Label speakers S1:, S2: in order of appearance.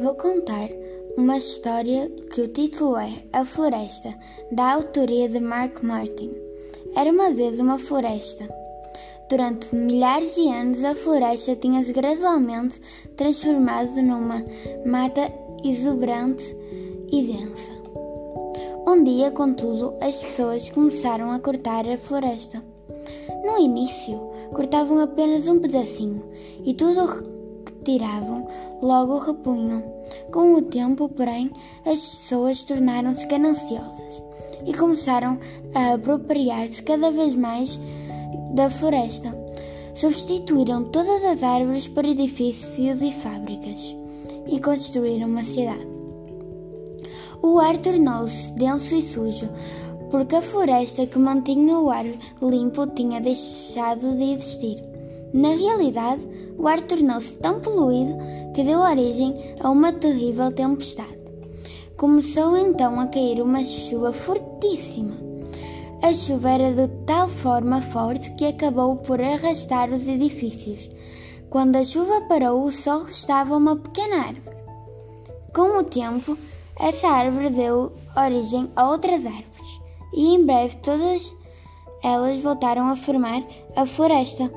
S1: vou contar uma história que o título é A Floresta, da autoria de Mark Martin. Era uma vez uma floresta. Durante milhares de anos, a floresta tinha-se gradualmente transformado numa mata exuberante e densa. Um dia, contudo, as pessoas começaram a cortar a floresta. No início, cortavam apenas um pedacinho e tudo tiravam logo repunham. Com o tempo, porém, as pessoas tornaram-se gananciosas e começaram a apropriar-se cada vez mais da floresta. Substituíram todas as árvores por edifícios e fábricas e construíram uma cidade. O ar tornou-se denso e sujo, porque a floresta que mantinha o ar limpo tinha deixado de existir. Na realidade, o ar tornou-se tão poluído que deu origem a uma terrível tempestade. Começou então a cair uma chuva fortíssima. A chuva era de tal forma forte que acabou por arrastar os edifícios. Quando a chuva parou, só restava uma pequena árvore. Com o tempo, essa árvore deu origem a outras árvores, e em breve todas elas voltaram a formar a floresta.